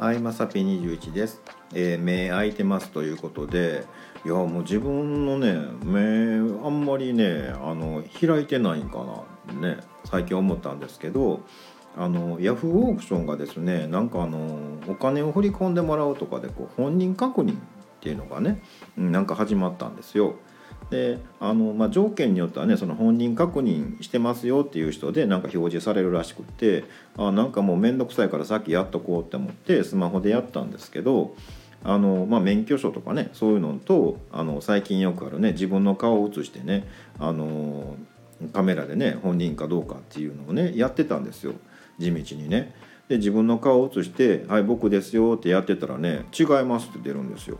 はい、まさぴ21です、えー目開いてますということでいやもう自分のね目あんまりねあの開いてないんかなね最近思ったんですけどあのヤフーオークションがですねなんかあのお金を振り込んでもらうとかでこう本人確認っていうのがねうんなんか始まったんですよ。であの、まあ、条件によってはねその本人確認してますよっていう人でなんか表示されるらしくてあなんかもう面倒くさいからさっきやっとこうって思ってスマホでやったんですけどあの、まあ、免許証とかねそういうのとあの最近よくあるね自分の顔を写してねあのカメラでね本人かどうかっていうのをねやってたんですよ地道にね。で自分の顔を写して「はい僕ですよ」ってやってたらね「違います」って出るんですよ。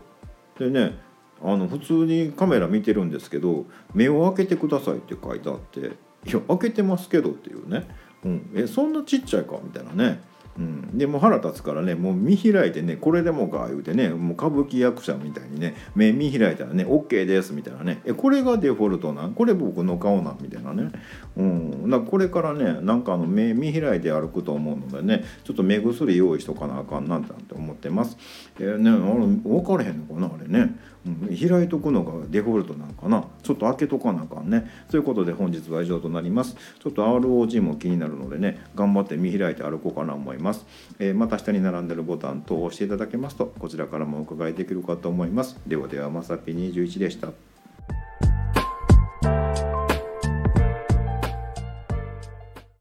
でねあの普通にカメラ見てるんですけど「目を開けてください」って書いてあって「いや開けてますけど」っていうね「うん、えそんなちっちゃいか」みたいなね。うん、でも腹立つからねもう見開いてねこれでもか言うてねもう歌舞伎役者みたいにね目見開いたらね OK ですみたいなね。えこれがデフォルトなん？これ僕の顔なん？みたいなね、うん、だこれからねなんかあの目見開いて歩くと思うのでねちょっと目薬用意しとかなあかんなんて思ってます。えーね、あれ分かれへんのかなあれね、開いとくのがデフォルトなんかな。ちょっと開けとかなあかんね。ということで本日は以上となります。ちょっと ROG も気になるのでね頑張って見開いて歩こうかなと思います、えーまた下に並んでるボタン等を押していただけますとこちらからもお伺いできるかと思います。ではではまさぴ21でした。